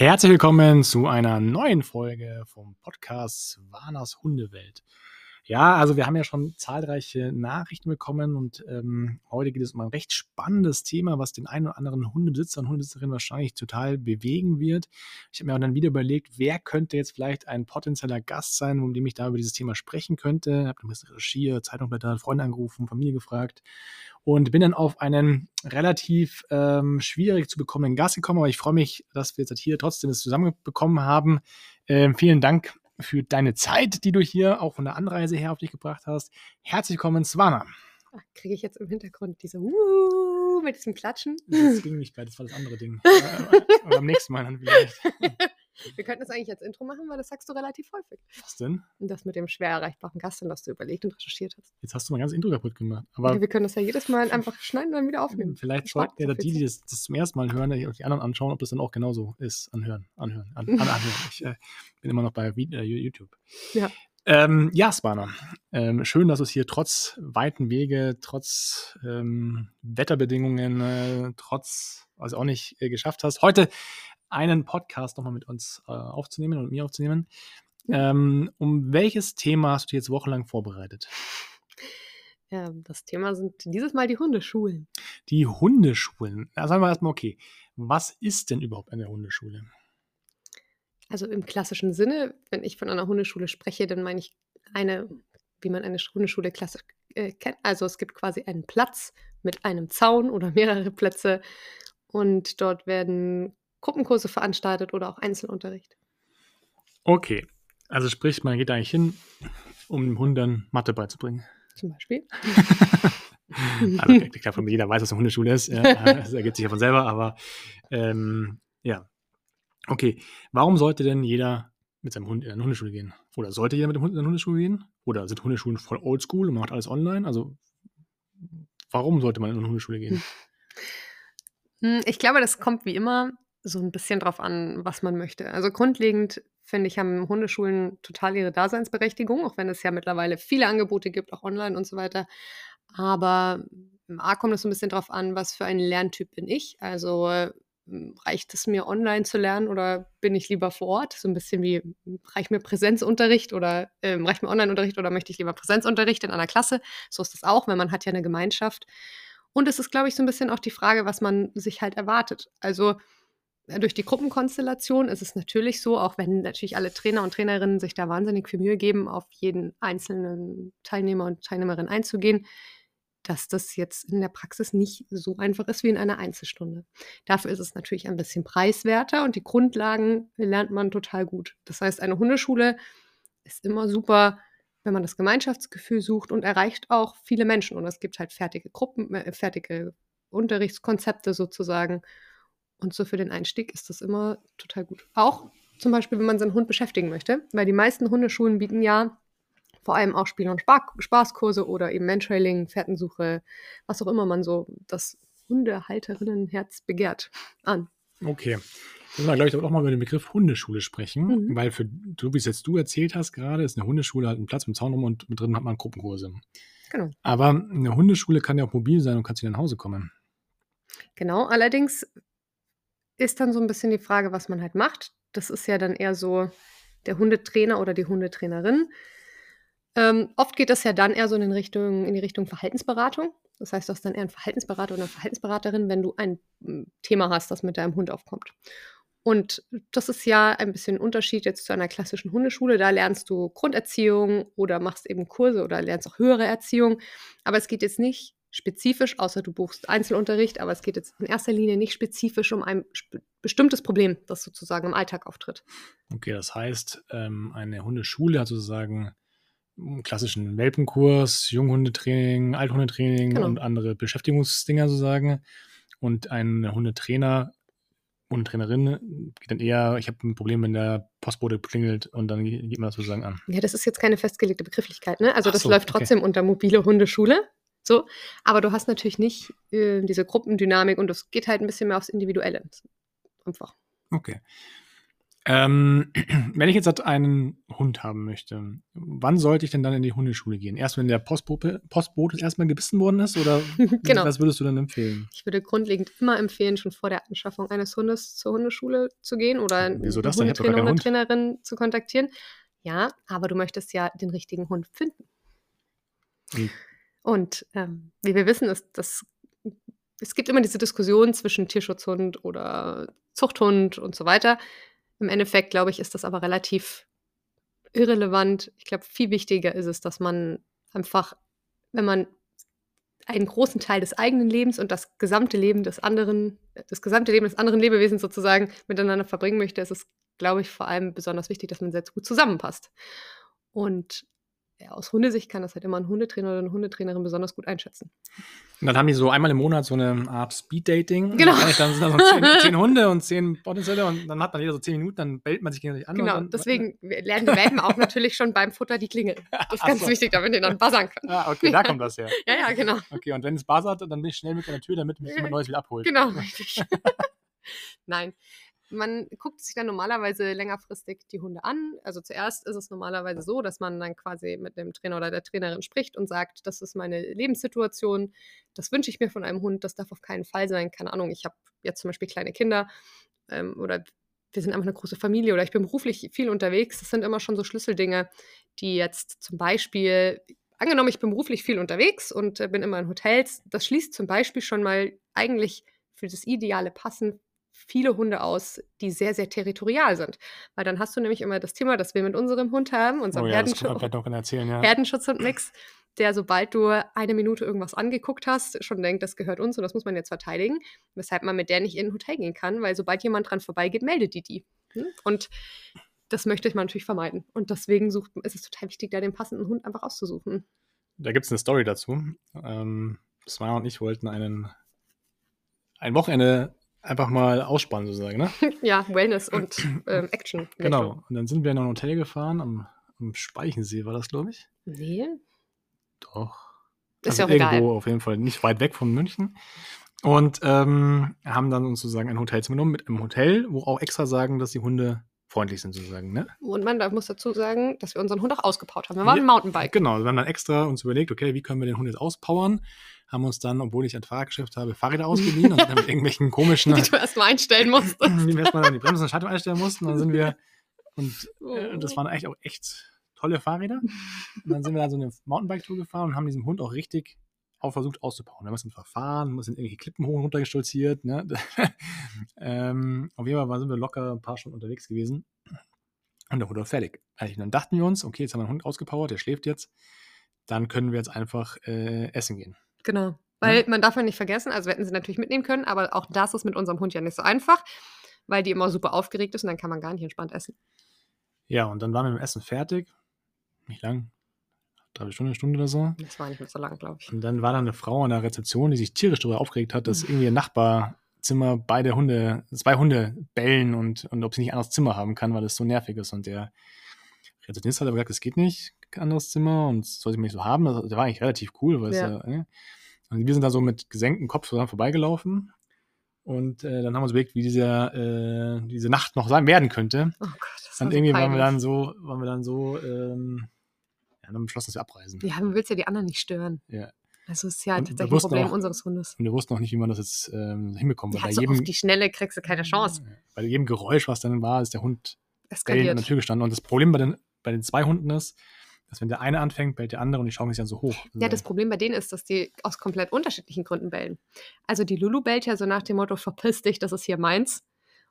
Herzlich willkommen zu einer neuen Folge vom Podcast Warners Hundewelt. Ja, also wir haben ja schon zahlreiche Nachrichten bekommen und ähm, heute geht es um ein recht spannendes Thema, was den einen oder anderen Hundebesitzer und Hundebesitzerinnen wahrscheinlich total bewegen wird. Ich habe mir auch dann wieder überlegt, wer könnte jetzt vielleicht ein potenzieller Gast sein, mit dem ich da über dieses Thema sprechen könnte. Ich habe ein bisschen recherchiert, Zeitungblätter, Freunde angerufen, Familie gefragt und bin dann auf einen relativ ähm, schwierig zu bekommenen Gast gekommen, aber ich freue mich, dass wir jetzt hier trotzdem es zusammenbekommen haben. Ähm, vielen Dank für deine Zeit, die du hier auch von der Anreise her auf dich gebracht hast. Herzlich willkommen, Swana. Kriege ich jetzt im Hintergrund diese uh, mit diesem Klatschen? Das ging nicht bei, das war das andere Ding. Aber am nächsten Mal dann vielleicht. Wir könnten das eigentlich als Intro machen, weil das sagst du relativ häufig. Was denn? Das mit dem schwer erreichbaren Gast, das du überlegt und recherchiert hast. Jetzt hast du mein ganzes Intro kaputt gemacht. Aber wir können das ja jedes Mal einfach schneiden und dann wieder aufnehmen. Vielleicht sollten ja die, die das, das, zum ersten Mal hören, die anderen anschauen, ob das dann auch genauso ist. Anhören, anhören, an, an, anhören. Ich äh, bin immer noch bei äh, YouTube. Ja. Ähm, ja, Spana. Ähm, schön, dass es hier trotz weiten Wege, trotz ähm, Wetterbedingungen, äh, trotz, also auch nicht äh, geschafft hast. Heute einen Podcast nochmal mit uns äh, aufzunehmen und mir aufzunehmen. Ähm, um welches Thema hast du dir jetzt wochenlang vorbereitet? Ja, das Thema sind dieses Mal die Hundeschulen. Die Hundeschulen. Da sagen wir erstmal, okay, was ist denn überhaupt eine Hundeschule? Also im klassischen Sinne, wenn ich von einer Hundeschule spreche, dann meine ich eine, wie man eine Hundeschule klassisch äh, kennt. Also es gibt quasi einen Platz mit einem Zaun oder mehrere Plätze und dort werden Gruppenkurse veranstaltet oder auch Einzelunterricht. Okay, also sprich, man geht eigentlich hin, um dem Hund dann Mathe beizubringen. Zum Beispiel. also, ich glaube, jeder weiß, was eine Hundeschule ist. Ja, das ergibt sich ja von selber, aber ähm, ja. Okay, warum sollte denn jeder mit seinem Hund in eine Hundeschule gehen? Oder sollte jeder mit dem Hund in eine Hundeschule gehen? Oder sind Hundeschulen voll oldschool und man macht alles online? Also, warum sollte man in eine Hundeschule gehen? Hm, ich glaube, das kommt wie immer so ein bisschen drauf an, was man möchte. Also grundlegend finde ich, haben Hundeschulen total ihre Daseinsberechtigung, auch wenn es ja mittlerweile viele Angebote gibt, auch online und so weiter. Aber A kommt es so ein bisschen drauf an, was für ein Lerntyp bin ich. Also hm, reicht es mir online zu lernen oder bin ich lieber vor Ort? So ein bisschen wie, reicht mir Präsenzunterricht oder äh, reicht mir Online-Unterricht oder möchte ich lieber Präsenzunterricht in einer Klasse? So ist es auch, weil man hat ja eine Gemeinschaft. Und es ist, glaube ich, so ein bisschen auch die Frage, was man sich halt erwartet. Also durch die Gruppenkonstellation ist es natürlich so, auch wenn natürlich alle Trainer und Trainerinnen sich da wahnsinnig viel Mühe geben, auf jeden einzelnen Teilnehmer und Teilnehmerin einzugehen, dass das jetzt in der Praxis nicht so einfach ist wie in einer Einzelstunde. Dafür ist es natürlich ein bisschen preiswerter und die Grundlagen lernt man total gut. Das heißt, eine Hundeschule ist immer super, wenn man das Gemeinschaftsgefühl sucht und erreicht auch viele Menschen. Und es gibt halt fertige Gruppen, äh, fertige Unterrichtskonzepte sozusagen. Und so für den Einstieg ist das immer total gut. Auch zum Beispiel, wenn man seinen Hund beschäftigen möchte, weil die meisten Hundeschulen bieten ja vor allem auch Spiel- und Spaßkurse oder eben Mantrailing, Fährtensuche, was auch immer man so das Hundehalterinnenherz begehrt an. Okay. Müssen wir, glaube ich, auch mal über den Begriff Hundeschule sprechen, mhm. weil für so wie es jetzt du erzählt hast gerade, ist eine Hundeschule halt ein Platz mit Zaun rum und mit drin hat man Gruppenkurse. Genau. Aber eine Hundeschule kann ja auch mobil sein und kann zu dir nach Hause kommen. Genau, allerdings ist dann so ein bisschen die Frage, was man halt macht. Das ist ja dann eher so der Hundetrainer oder die Hundetrainerin. Ähm, oft geht das ja dann eher so in, Richtung, in die Richtung Verhaltensberatung. Das heißt, du hast dann eher einen Verhaltensberater oder eine Verhaltensberaterin, wenn du ein Thema hast, das mit deinem Hund aufkommt. Und das ist ja ein bisschen ein Unterschied jetzt zu einer klassischen Hundeschule. Da lernst du Grunderziehung oder machst eben Kurse oder lernst auch höhere Erziehung. Aber es geht jetzt nicht spezifisch, außer du buchst Einzelunterricht, aber es geht jetzt in erster Linie nicht spezifisch um ein bestimmtes Problem, das sozusagen im Alltag auftritt. Okay, das heißt, ähm, eine Hundeschule hat sozusagen einen klassischen Welpenkurs, Junghundetraining, Althundetraining genau. und andere Beschäftigungsdinger sozusagen. Und ein Hundetrainer und Trainerin geht dann eher, ich habe ein Problem, wenn der Postbote klingelt und dann geht man das sozusagen an. Ja, das ist jetzt keine festgelegte Begrifflichkeit, ne? Also Ach das so, läuft trotzdem okay. unter mobile Hundeschule. So, aber du hast natürlich nicht äh, diese Gruppendynamik und es geht halt ein bisschen mehr aufs Individuelle. Einfach. Okay. Ähm, wenn ich jetzt halt einen Hund haben möchte, wann sollte ich denn dann in die Hundeschule gehen? Erst wenn der Postbote, Postbote erstmal gebissen worden ist oder Genau. was würdest du dann empfehlen? Ich würde grundlegend immer empfehlen, schon vor der Anschaffung eines Hundes zur Hundeschule zu gehen oder Wieso das Hundetrainer Hund. Trainerin zu kontaktieren. Ja, aber du möchtest ja den richtigen Hund finden. Wie? Und ähm, wie wir wissen, ist das, es gibt immer diese Diskussion zwischen Tierschutzhund oder Zuchthund und so weiter. Im Endeffekt, glaube ich, ist das aber relativ irrelevant. Ich glaube, viel wichtiger ist es, dass man einfach, wenn man einen großen Teil des eigenen Lebens und das gesamte Leben des anderen, das gesamte Leben des anderen Lebewesens sozusagen miteinander verbringen möchte, ist es, glaube ich, vor allem besonders wichtig, dass man sehr gut zusammenpasst. Und aus Hundesicht kann das halt immer ein Hundetrainer oder eine Hundetrainerin besonders gut einschätzen. Und dann haben die so einmal im Monat so eine Art Speed-Dating. Genau. Dann sind da so zehn, zehn Hunde und zehn potenzielle und dann hat man jeder so zehn Minuten, dann bellt man sich gegenseitig an. Genau, dann, deswegen lernen die Welpen auch natürlich schon beim Futter die Klingel. Das ist Ach ganz so. wichtig, damit die dann buzzern können. Ah, okay, da kommt das her. Ja, ja, genau. Okay, und wenn es buzzert, dann bin ich schnell mit an der Tür, damit mich jemand Neues wieder abholt. Genau, richtig. Nein. Man guckt sich dann normalerweise längerfristig die Hunde an. Also zuerst ist es normalerweise so, dass man dann quasi mit dem Trainer oder der Trainerin spricht und sagt, das ist meine Lebenssituation, das wünsche ich mir von einem Hund, das darf auf keinen Fall sein. Keine Ahnung, ich habe jetzt zum Beispiel kleine Kinder ähm, oder wir sind einfach eine große Familie oder ich bin beruflich viel unterwegs. Das sind immer schon so Schlüsseldinge, die jetzt zum Beispiel, angenommen, ich bin beruflich viel unterwegs und äh, bin immer in Hotels, das schließt zum Beispiel schon mal eigentlich für das ideale Passen viele Hunde aus, die sehr, sehr territorial sind. Weil dann hast du nämlich immer das Thema, das wir mit unserem Hund haben, unserem Oh ja, man noch erzählen, ja. Herdenschutzhund-Mix, der, sobald du eine Minute irgendwas angeguckt hast, schon denkt, das gehört uns und das muss man jetzt verteidigen. Weshalb man mit der nicht in ein Hotel gehen kann, weil sobald jemand dran vorbeigeht, meldet die die. Hm? Und das möchte ich mal natürlich vermeiden. Und deswegen sucht, ist es total wichtig, da den passenden Hund einfach auszusuchen. Da gibt es eine Story dazu. Ähm, Smile und ich wollten einen ein Wochenende einfach mal ausspannen, sozusagen, ne? ja, Wellness und ähm, Action. Genau. Und dann sind wir in ein Hotel gefahren, am, am Speichensee war das, glaube ich. Nee, Doch. ist ja Also auch egal. irgendwo auf jeden Fall nicht weit weg von München. Und ähm, haben dann uns sozusagen ein Hotelzimmer genommen mit einem Hotel, wo auch extra sagen, dass die Hunde freundlich sind, sozusagen, ne? Und man muss dazu sagen, dass wir unseren Hund auch ausgebaut haben. Wir waren Ja, ein Mountainbike. Genau, wir haben dann extra uns überlegt, okay, wie können wir den Hund jetzt auspowern? Haben uns dann, obwohl ich ein Fahrgeschäft habe, Fahrräder ausgeliehen und dann mit irgendwelchen komischen, Die du erstmal einstellen musstest. die wir erstmal die Bremsen und Schaltung einstellen mussten. Dann sind wir, und äh, Oh. das waren eigentlich auch echt tolle Fahrräder. Und dann sind wir dann so eine Mountainbike-Tour gefahren und haben diesen Hund auch richtig auch versucht auszubauen. Wir haben es dann verfahren, wir sind irgendwelche Klippen hoch und runter gestolziert. Ne? ähm, auf jeden Fall waren- sind wir locker ein paar Stunden unterwegs gewesen. Und der Hund war fertig. Also dann dachten wir uns, okay, jetzt haben wir einen Hund ausgepowert, der schläft jetzt. Dann können wir jetzt einfach äh, essen gehen. Genau. Weil man darf ja nicht vergessen, also wir hätten sie natürlich mitnehmen können, aber auch das ist mit unserem Hund ja nicht so einfach, weil die immer super aufgeregt ist und dann kann man gar nicht entspannt essen. Ja, und dann waren wir mit dem Essen fertig. Nicht lang. Drei Stunden, eine Stunde oder so. Das war nicht mehr so lang, glaube ich. Und dann war da eine Frau an der Rezeption, die sich tierisch darüber aufgeregt hat, dass irgendwie ihr Nachbarzimmer beide Hunde, zwei Hunde bellen und, und ob sie nicht ein anderes Zimmer haben kann, weil das so nervig ist. Und der Rezeptionist hat aber gesagt, es geht nicht, anderes Zimmer und das soll ich mir nicht so haben. Also, der war eigentlich relativ cool, weil es Ja. ja. äh, und wir sind da so mit gesenktem Kopf zusammen vorbeigelaufen. Und äh, dann haben wir uns überlegt, wie dieser, äh, diese Nacht noch sein werden könnte. Oh Gott, das Und war so irgendwie waren wir dann so, waren wir dann so, ähm, ja, dann beschlossen, dass wir abreisen. Ja, man will ja die anderen nicht stören. Ja. Also es ist ja Und tatsächlich ein Problem auch- unseres Hundes. Und wir wussten noch nicht, wie man das jetzt ähm, hinbekommen. Ja, bei so jedem, auf die Schnelle kriegst du keine Chance. bei jedem Geräusch, was dann war, ist der Hund an der Tür gestanden. Und das Problem bei den, bei den zwei Hunden ist, dass wenn der eine anfängt, bellt der andere und die schauen sich dann so hoch. Ja, das Problem bei denen ist, dass die aus komplett unterschiedlichen Gründen bellen. Also die Lulu bellt ja so nach dem Motto, verpiss dich, das ist hier meins.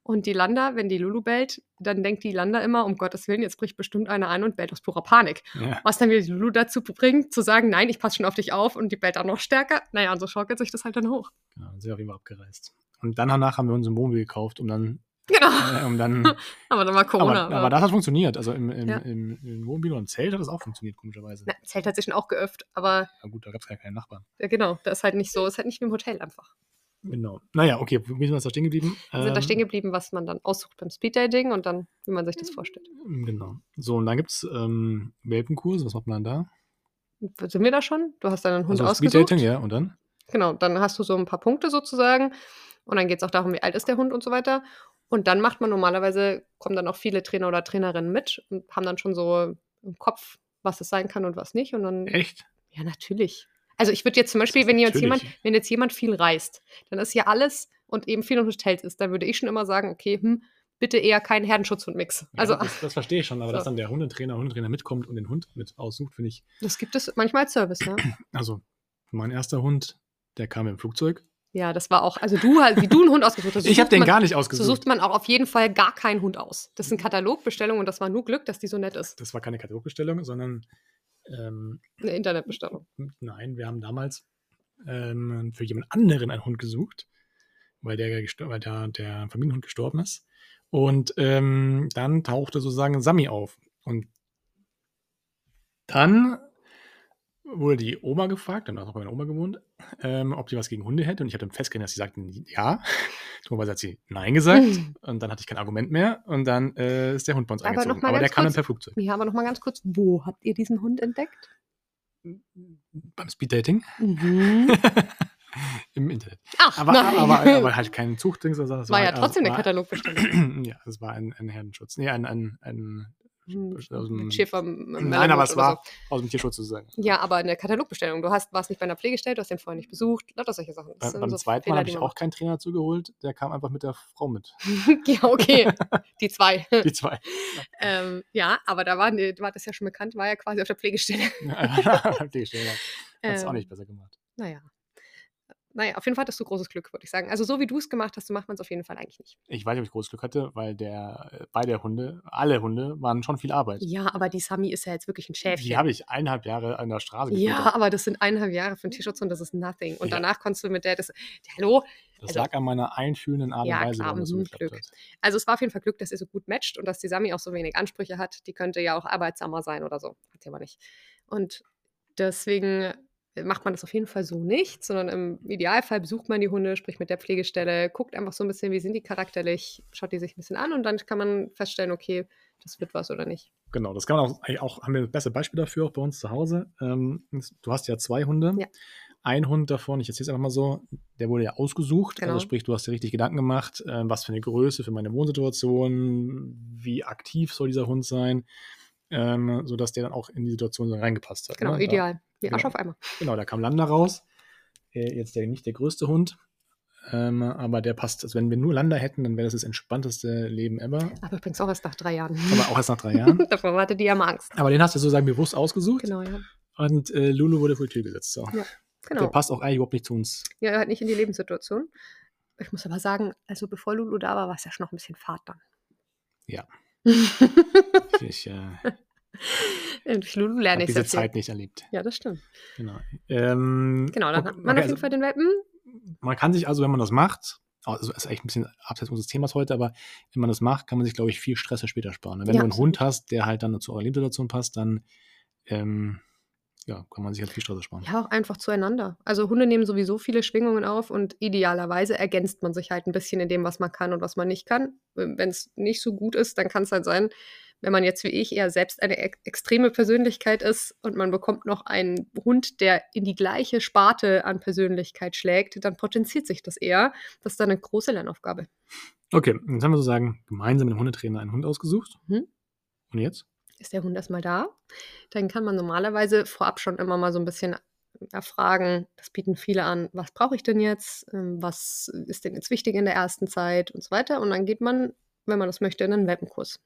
Und die Landa, wenn die Lulu bellt, dann denkt die Landa immer, um Gottes Willen, jetzt bricht bestimmt einer ein und bellt aus purer Panik. ja. Was dann wieder die Lulu dazu bringt, zu sagen, nein, ich passe schon auf dich auf und die bellt dann noch stärker. Naja, und so schaukelt sich das halt dann hoch. Genau, dann sind wir auf jeden Fall abgereist. Und dann danach haben wir uns ein Wohnmobil gekauft, um dann, Genau. äh, um dann Aber dann war Corona. aber, aber das hat funktioniert. Also im, im, Ja. im, im Wohnmobil und im Zelt hat das auch funktioniert, komischerweise. Na, Zelt hat sich schon auch geöffnet, aber Ja gut, da gab es ja keine Nachbarn. ja, genau, das ist halt nicht so, ist halt nicht wie im Hotel einfach. Genau. Naja, okay, wie sind wir jetzt da stehen geblieben? Wir sind da Ähm, stehen geblieben, was man dann aussucht beim Speeddating und dann, wie man sich das vorstellt. Genau. So, und dann gibt es ähm, Welpenkurse. Was macht man dann Sind wir da schon? Du hast deinen da? Hund Also ausgesucht. Speeddating, ja, und dann? Genau, dann hast du so ein paar Punkte sozusagen. Und dann geht es auch darum, wie alt ist der Hund und so weiter. Und dann macht man normalerweise, kommen dann auch viele Trainer oder Trainerinnen mit und haben dann schon so im Kopf, was es sein kann und was nicht. Und dann, Echt? ja, natürlich. Also ich würde jetzt zum Beispiel, wenn jetzt jemand, wenn jetzt jemand viel reist, dann ist ja alles und eben viel in Hotels ist, dann würde ich schon immer sagen, okay, hm, bitte eher kein Herdenschutzhund-Mix. Also ja, das, das verstehe ich schon, aber So. dass dann der Hundetrainer, Hundetrainer mitkommt und den Hund mit aussucht, finde ich. das gibt es manchmal als Service, ja. Also, mein erster Hund, der kam im Flugzeug. Ja, das war auch, also du halt, wie du einen Hund ausgesucht hast. so Ich habe den man- gar nicht So ausgesucht. sucht man auch auf jeden Fall gar keinen Hund aus. Das ist eine Katalogbestellung und das war nur Glück, dass die so nett ist. Das war keine Katalogbestellung, sondern ähm, Eine Internetbestellung. nein, wir haben damals ähm, für jemand anderen einen Hund gesucht, weil der, weil der, der Familienhund gestorben ist. Und ähm, dann tauchte sozusagen Sami auf. Und dann wurde die Oma gefragt, dann hat auch bei meiner Oma gewohnt, ähm, ob die was gegen Hunde hätte. Und ich habe dann festgestellt, dass sie sagte ja. Dummerweise hat sie Nein gesagt. Und dann hatte ich kein Argument mehr. Und dann äh, ist der Hund bei uns Aber eingezogen. noch Aber der kam dann per Flugzeug. Ja, aber nochmal ganz kurz, wo habt ihr diesen Hund entdeckt? Beim Speeddating Mhm. im Internet. Ach, Aber, nein. aber, aber halt kein Zuchtdings oder so. das war ja halt- trotzdem eine war- Katalogbestellung. ja, es war ein, ein Herdenschutz. Nee, ein, ein, ein aus dem- Mit Schäfer. Nein, aber es war aus dem Tierschutz sozusagen. Ja, aber eine Katalogbestellung. Du hast, warst nicht bei einer Pflegestelle, du hast den vorher nicht besucht. Lauter solche Sachen. Das Beim, so zweiten Fehler, Mal habe ich auch keinen Trainer dazu geholt. Der kam einfach mit der Frau mit. ja, okay. Die zwei. Die zwei. ähm, ja, aber da war, war das ja schon bekannt, war ja quasi auf der Pflegestelle. Die Stelle hat es auch Ähm, nicht besser gemacht. Naja. Naja, auf jeden Fall hattest du großes Glück, würde ich sagen. Also so wie du es gemacht hast, so macht man es auf jeden Fall eigentlich nicht. Ich weiß nicht, ob ich großes Glück hatte, weil der, äh, beide Hunde, alle Hunde, waren schon viel Arbeit. Ja, aber die Sami ist ja jetzt wirklich ein Schäfchen. Die habe ich eineinhalb Jahre an der Straße ja, gefüttert. aber das sind eineinhalb Jahre für einen Tierschutz und das ist nothing. Und Ja. danach konntest du mit der, das, hallo, Das also- lag an meiner einfühlenden Art und Ja, Weise, warum das so mhm, Glück. hat. Also es war auf jeden Fall Glück, dass ihr so gut matcht und dass die Sami auch so wenig Ansprüche hat. Die könnte ja auch arbeitsamer sein oder so. Hat sie aber nicht. Und deswegen macht man das auf jeden Fall so nicht, sondern im Idealfall besucht man die Hunde, spricht mit der Pflegestelle, guckt einfach so ein bisschen, wie sind die charakterlich, schaut die sich ein bisschen an und dann kann man feststellen, okay, das wird was oder nicht. Genau, das kann man auch, auch, haben wir das beste Beispiel dafür auch bei uns zu Hause. Ähm, du hast ja zwei Hunde. Ja. Ein Hund davon, ich erzähle es einfach mal so, der wurde ja ausgesucht. Genau. Also sprich, du hast dir richtig Gedanken gemacht, äh, was für eine Größe für meine Wohnsituation, wie aktiv soll dieser Hund sein, ähm, sodass der dann auch in die Situation reingepasst hat. Genau, ne? Da- Wie genau. Arsch auf einmal. Genau, da kam Landa raus. Äh, jetzt der, nicht der größte Hund, ähm, aber der passt. Also wenn wir nur Landa hätten, dann wäre das das entspannteste Leben ever. Aber übrigens auch erst nach drei Jahren. Aber auch erst nach drei Jahren. Davor hatte die ja mal Angst. Aber den hast du sozusagen bewusst ausgesucht. Genau, ja. Und äh, Lulu wurde vor die Tür gesetzt. So. Ja, Der Genau. passt auch eigentlich überhaupt nicht zu uns. Ja, halt nicht in die Lebenssituation. Ich muss aber sagen, also bevor Lulu da war, war es ja schon noch ein bisschen Fahrt dann. Ja. Ich äh, Lulu habe lerne ich diese viel. Zeit nicht erlebt. Ja, das stimmt. Genau. Ähm, Genau, dann okay, hat man okay, auf jeden also Fall den Welpen. Man kann sich also, wenn man das macht, also ist eigentlich ein bisschen abseits unseres Themas heute, aber wenn man das macht, kann man sich, glaube ich, viel Stress später sparen. Wenn Ja, du einen absolut. Hund hast, der halt dann zu eurer Lebenssituation passt, dann ähm, ja, kann man sich halt viel Stress sparen. Ja, auch einfach zueinander. Also Hunde nehmen sowieso viele Schwingungen auf und idealerweise ergänzt man sich halt ein bisschen in dem, was man kann und was man nicht kann. Wenn es nicht so gut ist, dann kann es halt sein, wenn man jetzt wie ich eher selbst eine ex extreme Persönlichkeit ist und man bekommt noch einen Hund, der in die gleiche Sparte an Persönlichkeit schlägt, dann potenziert sich das eher. Das ist dann eine große Lernaufgabe. Okay, jetzt haben wir sozusagen gemeinsam mit dem Hundetrainer einen Hund ausgesucht. Mhm. Und jetzt? ist der Hund erstmal da. Dann kann man normalerweise vorab schon immer mal so ein bisschen erfragen, das bieten viele an, was brauche ich denn jetzt, Ähm, was ist denn jetzt wichtig in der ersten Zeit und so weiter. Und dann geht man, wenn man das möchte, in einen Welpenkurs.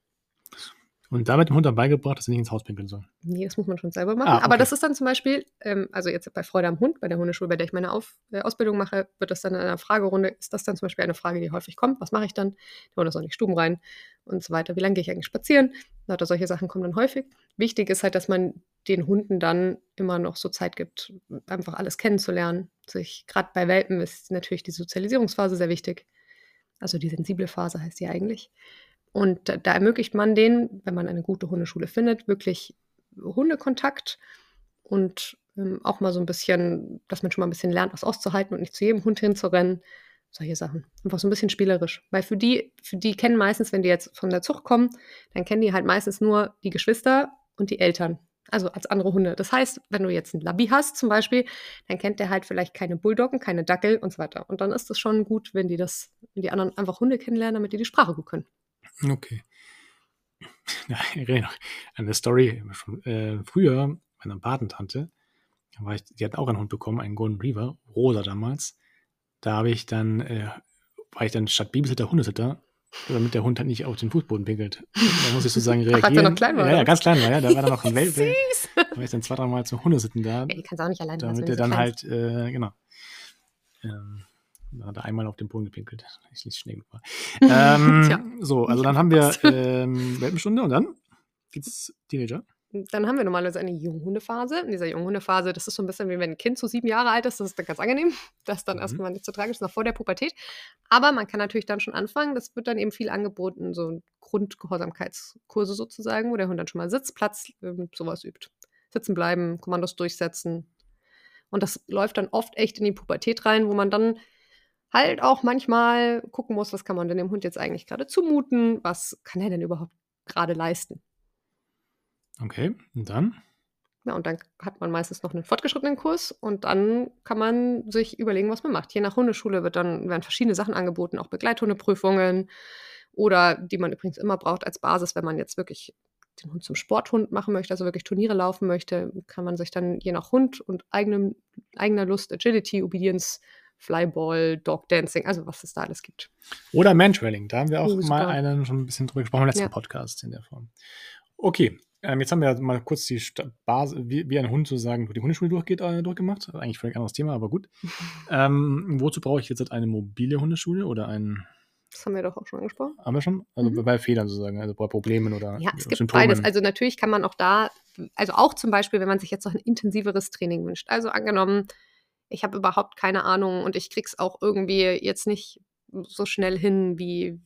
Und da wird dem Hund dann beigebracht, dass er nicht ins Haus pinkeln soll. Nee, das muss man schon selber machen. Ah, okay. Aber das ist dann zum Beispiel, ähm, also jetzt bei Freude am Hund, bei der Hundeschule, bei der ich meine Auf äh, Ausbildung mache, wird das dann in einer Fragerunde, ist das dann zum Beispiel eine Frage, die häufig kommt. Was mache ich dann? Der Hund auch nicht Stuben rein und so weiter. Wie lange gehe ich eigentlich spazieren? Lauter solche Sachen kommen dann häufig. Wichtig ist halt, dass man den Hunden dann immer noch so Zeit gibt, einfach alles kennenzulernen. Sich, gerade bei Welpen ist natürlich die Sozialisierungsphase sehr wichtig. Also die sensible Phase heißt die eigentlich. Und da, ermöglicht man denen, wenn man eine gute Hundeschule findet, wirklich Hundekontakt und ähm, auch mal so ein bisschen, dass man schon mal ein bisschen lernt, was auszuhalten und nicht zu jedem Hund hinzurennen. Solche Sachen. Einfach so ein bisschen spielerisch. Weil für die, für die kennen meistens, wenn die jetzt von der Zucht kommen, dann kennen die halt meistens nur die Geschwister und die Eltern. also als andere Hunde. Das heißt, wenn du jetzt einen Labby hast zum Beispiel, dann kennt der halt vielleicht keine Bulldoggen, keine Dackel und so weiter. Und dann ist es schon gut, wenn die das, wenn die anderen einfach Hunde kennenlernen, damit die die Sprache gut können. Okay. Ja, ich erinnere noch an eine Story von äh, früher, meiner Patentante. Da war ich, die hat auch einen Hund bekommen, einen Golden Reaver, rosa damals. Da habe ich dann, äh, war ich dann statt Babysitter Hundesitter, damit der Hund halt nicht auf den Fußboden pinkelt. Da muss ich sozusagen reagieren. Ach, als er noch klein war, Ja, ja, ganz klein war, ja. Da war dann noch ein Welpe. Süß! Da war ich dann zwei, drei Mal zum Hundesitten da, Ja, die kannst du auch nicht alleine damit er dann halt, äh, genau. Ähm, dann hat er einmal auf den Boden gepinkelt, ich nicht schnell war. Ähm, Tja. so, also dann haben wir ähm, Welpenstunde und dann geht's Teenager. Dann haben wir normalerweise eine Junghundephase. In dieser Junghundephase, das ist so ein bisschen wie wenn ein Kind so sieben Jahre alt ist, das ist dann ganz angenehm. Das ist dann Mhm. erstmal nicht so tragisch, noch vor der Pubertät. Aber man kann natürlich dann schon anfangen. Das wird dann eben viel angeboten, so Grundgehorsamkeitskurse sozusagen, wo der Hund dann schon mal sitzt, Platz, ähm, sowas übt. Sitzen bleiben, Kommandos durchsetzen. Und das läuft dann oft echt in die Pubertät rein, wo man dann halt auch manchmal gucken muss, was kann man denn dem Hund jetzt eigentlich gerade zumuten, was kann er denn überhaupt gerade leisten. Okay, und dann? Ja, und dann hat man meistens noch einen fortgeschrittenen Kurs und dann kann man sich überlegen, was man macht. Je nach Hundeschule wird dann, werden verschiedene Sachen angeboten, auch Begleithundeprüfungen oder die man übrigens immer braucht als Basis, wenn man jetzt wirklich den Hund zum Sporthund machen möchte, also wirklich Turniere laufen möchte, kann man sich dann je nach Hund und eigenem, eigener Lust Agility, Obedience, Flyball, Dog Dancing, also was es da alles gibt. Oder Mantrailing, da haben wir auch Oh, mal einen schon ein bisschen drüber gesprochen im letzten Ja. Podcast in der Form. Okay, ähm, jetzt haben wir mal kurz die Sta- Basis, wie, wie ein Hund sozusagen durch die Hundeschule durchgeht, äh, durchgemacht. Eigentlich völlig anderes Thema, aber gut. ähm, wozu brauche ich jetzt eine mobile Hundeschule oder ein, Das haben wir doch auch schon angesprochen. haben wir schon? Also Mhm. bei Fehlern sozusagen, also bei Problemen oder Ja, es gibt Symptomen. beides. Also natürlich kann man auch da, also auch zum Beispiel, wenn man sich jetzt noch ein intensiveres Training wünscht. Also angenommen, ich habe überhaupt keine Ahnung und ich krieg's auch irgendwie jetzt nicht so schnell hin, wie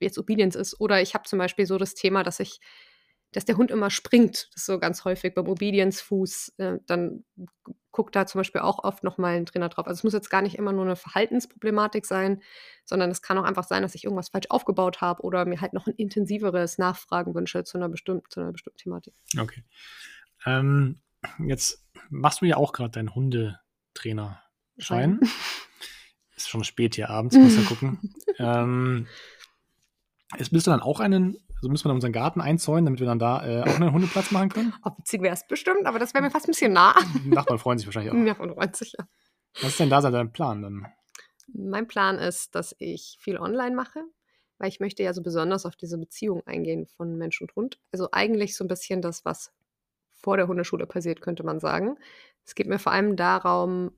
jetzt Obedience ist. Oder ich habe zum Beispiel so das Thema, dass ich, dass der Hund immer springt. Das ist so ganz häufig beim Obedience-Fuß. Äh, dann guckt da zum Beispiel auch oft nochmal ein Trainer drauf. Also es muss jetzt gar nicht immer nur eine Verhaltensproblematik sein, sondern es kann auch einfach sein, dass ich irgendwas falsch aufgebaut habe oder mir halt noch ein intensiveres Nachfragen wünsche zu einer bestimmten, zu einer bestimmten Thematik. Okay. Ähm, jetzt machst du ja auch gerade deinen Hundetrainerschein. Ist schon spät hier abends, muss ja gucken. ähm, ist, bist du dann auch einen, also müssen wir unseren Garten einzäunen, damit wir dann da äh, auch einen Hundeplatz machen können? Oh, witzig wäre es bestimmt, aber das wäre mir fast ein bisschen nah. Nachbarn freuen sich wahrscheinlich auch. Ja, von 90, ja. Was ist denn da dein Plan dann? Mein Plan ist, dass ich viel online mache, weil ich möchte ja so besonders auf diese Beziehung eingehen von Mensch und Hund. Also eigentlich so ein bisschen das, was vor der Hundeschule passiert, könnte man sagen. Es geht mir vor allem darum,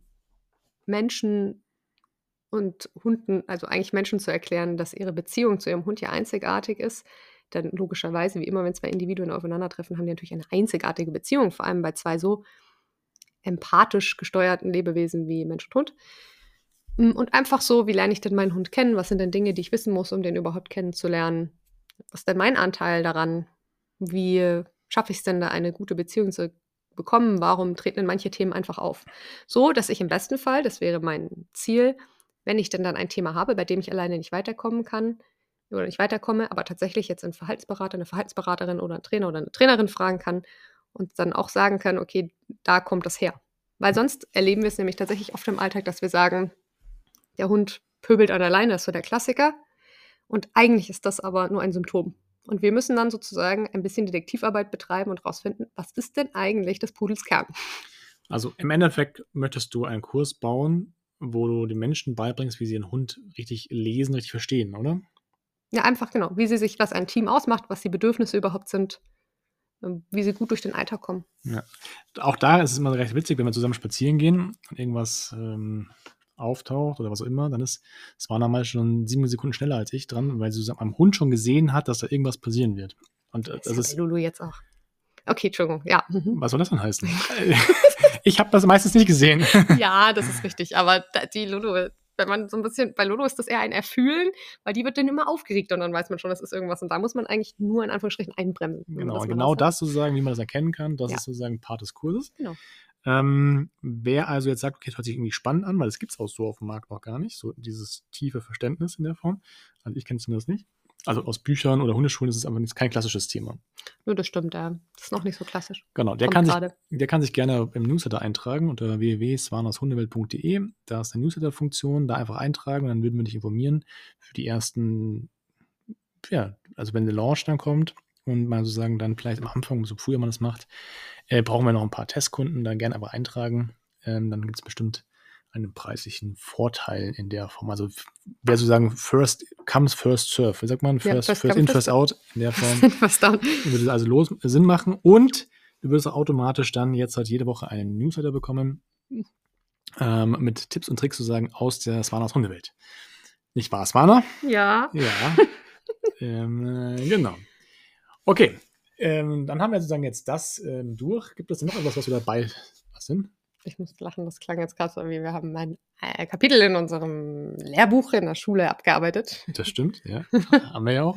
Menschen und Hunden, also eigentlich Menschen zu erklären, dass ihre Beziehung zu ihrem Hund ja einzigartig ist. Denn logischerweise, wie immer, wenn zwei Individuen aufeinandertreffen, haben die natürlich eine einzigartige Beziehung, vor allem bei zwei so empathisch gesteuerten Lebewesen wie Mensch und Hund. Mm, Und einfach so, wie lerne ich denn meinen Hund kennen? Was sind denn Dinge, die ich wissen muss, um den überhaupt kennenzulernen? Was ist denn mein Anteil daran? Wie schaffe ich es denn, da eine gute Beziehung zu bekommen? Warum treten denn manche Themen einfach auf? So, dass ich im besten Fall, das wäre mein Ziel, wenn ich denn dann ein Thema habe, bei dem ich alleine nicht weiterkommen kann oder nicht weiterkomme, aber tatsächlich jetzt einen Verhaltensberater, eine Verhaltensberaterin oder einen Trainer oder eine Trainerin fragen kann und dann auch sagen kann, okay, da kommt das her. Weil sonst erleben wir es nämlich tatsächlich oft im Alltag, dass wir sagen, der Hund pöbelt an der Leine, das ist so der Klassiker. Und eigentlich ist das aber nur ein Symptom. Und wir müssen dann sozusagen ein bisschen Detektivarbeit betreiben und rausfinden, was ist denn eigentlich des Pudels Kern? Also im Endeffekt möchtest du einen Kurs bauen, wo du den Menschen beibringst, wie sie einen Hund richtig lesen, richtig verstehen, oder? Ja, einfach genau, wie sie sich, was ein Team ausmacht, was die Bedürfnisse überhaupt sind, ähm, wie sie gut durch den Alltag kommen. Auch da ist es immer recht witzig, wenn wir zusammen spazieren gehen und irgendwas ähm, auftaucht oder was auch immer, dann ist Swana mal schon sieben Sekunden schneller als ich dran, weil sie am Hund schon gesehen hat, dass da irgendwas passieren wird. Und äh, das Das ist, Lulu jetzt auch. Okay, Entschuldigung, ja. mhm. was soll das denn heißen? ich habe das meistens nicht gesehen. ja, das ist richtig. Aber die Lulu, wenn man so ein bisschen, bei Lulu ist das eher ein Erfühlen, weil die wird dann immer aufgeregt und dann weiß man schon, das ist irgendwas. Und da muss man eigentlich nur in Anführungsstrichen einbremsen. man Genau, das genau hat. das sozusagen, wie man das erkennen kann, das Ja. ist sozusagen Part des Kurses. Genau. Ähm, wer also jetzt sagt, okay, das hört sich irgendwie spannend an, weil das gibt es auch so auf dem Markt noch gar nicht, so dieses tiefe Verständnis in der Form. Also ich kenne es zumindest nicht. Also aus Büchern oder Hundeschulen ist es einfach nicht- kein klassisches Thema. Nur das stimmt, ja. Das ist noch nicht so klassisch. Genau, der Kommt kann, sich, der kann sich gerne im Newsletter eintragen unter www.swanaushundewelt.de. Da ist eine Newsletter-Funktion, da einfach eintragen und dann würden wir dich informieren für die ersten, ja, also wenn der Launch dann kommt und mal sozusagen dann vielleicht am Anfang, so früher man das macht, äh, brauchen wir noch ein paar Testkunden, dann gerne aber eintragen. Ähm, dann gibt es bestimmt einen preislichen Vorteil in der Form. Also wer sozusagen first comes, first serve. Wie sagt man? Ja, First, first first come, in, first first out in der Form Was dann? würde es also los, Sinn machen und du würdest auch automatisch dann jetzt halt jede Woche einen Newsletter bekommen ähm, mit Tipps und Tricks sozusagen aus der Swanas Hundewelt. Nicht wahr, Swana? Ja. Ja. ähm, äh, genau. Okay, ähm, dann haben wir sozusagen jetzt das ähm, durch. Gibt es denn noch etwas, was wir dabei was denn? Ich muss lachen, das klang jetzt gerade so, wie wir haben ein äh, Kapitel in unserem Lehrbuch in der Schule abgearbeitet. Das stimmt, ja. haben wir ja auch,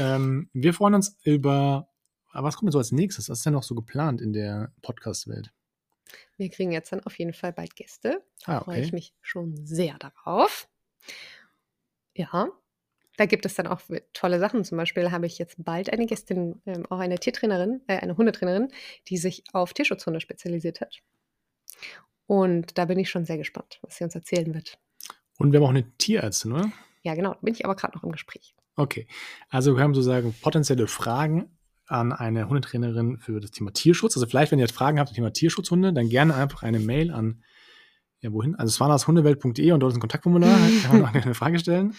ähm, wir freuen uns über, aber was kommt denn so als nächstes? Was ist denn noch so geplant in der Podcast-Welt? Wir kriegen jetzt dann auf jeden Fall bald Gäste. Da Ah, freue ich okay. mich schon sehr darauf. Ja, da gibt es dann auch tolle Sachen. Zum Beispiel habe ich jetzt bald eine Gästin, ähm, auch eine Tiertrainerin, äh, eine Hundetrainerin, die sich auf Tierschutzhunde spezialisiert hat. Und da bin ich schon sehr gespannt, was sie uns erzählen wird. Und wir haben auch eine Tierärztin, oder? Ja, genau, da bin ich aber gerade noch im Gespräch. Okay. Also wir haben sozusagen potenzielle Fragen an eine Hundetrainerin für das Thema Tierschutz. Also vielleicht, wenn ihr jetzt Fragen habt zum Thema Tierschutzhunde, dann gerne einfach eine Mail an, ja, wohin? Also es war das hundewelt.de und dort ist ein Kontaktformular, da kann man noch eine Frage stellen.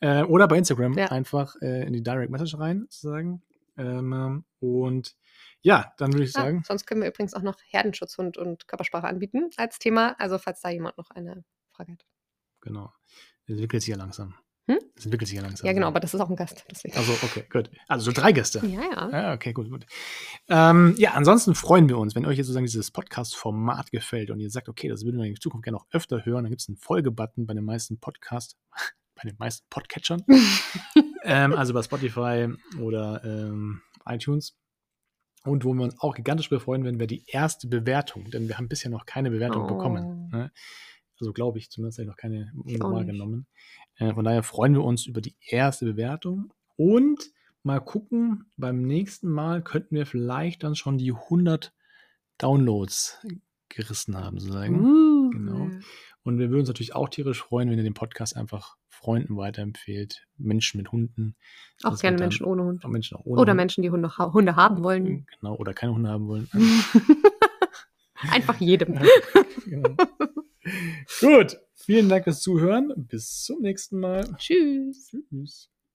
Äh, oder bei Instagram Ja. einfach äh, in die Direct Message rein, sozusagen. Ähm, und ja, dann würde ich Ah, sagen, sonst können wir übrigens auch noch Herdenschutzhund und Körpersprache anbieten als Thema. Also falls da jemand noch eine Frage hat. genau. Es entwickelt sich ja langsam. Hm? Es entwickelt sich ja langsam. Ja, genau, aber das ist auch ein Gast. Deswegen. Also, okay, gut. Also so drei Gäste. Ja, ja. Ja, okay, gut, gut. Ähm, ja, ansonsten freuen wir uns, wenn euch jetzt sozusagen dieses Podcast-Format gefällt und ihr sagt, okay, das würden wir in Zukunft gerne auch öfter hören, dann gibt es einen Folgebutton bei den meisten Podcast, bei den meisten Podcatchern, ähm, also bei Spotify oder ähm, iTunes. Und wo wir uns auch gigantisch freuen werden, wäre die erste Bewertung, denn wir haben bisher noch keine Bewertung Oh. bekommen. Ne? Also glaube ich, zumindest habe ich noch keine wahrgenommen. Äh, von daher freuen wir uns über die erste Bewertung und mal gucken, beim nächsten Mal könnten wir vielleicht dann schon die 100 Downloads gerissen haben, sozusagen. Uh, Genau. Und wir würden uns natürlich auch tierisch freuen, wenn ihr den Podcast einfach Freunden weiterempfehlt, Menschen mit Hunden. Auch gerne dann- Menschen ohne Hund. Menschen ohne Oder Hund- Menschen, die Hunde, Hunde haben wollen. Genau, oder keine Hunde haben wollen. Einfach jedem. genau. Gut, vielen Dank fürs Zuhören. Bis zum nächsten Mal. Tschüss. Tschüss.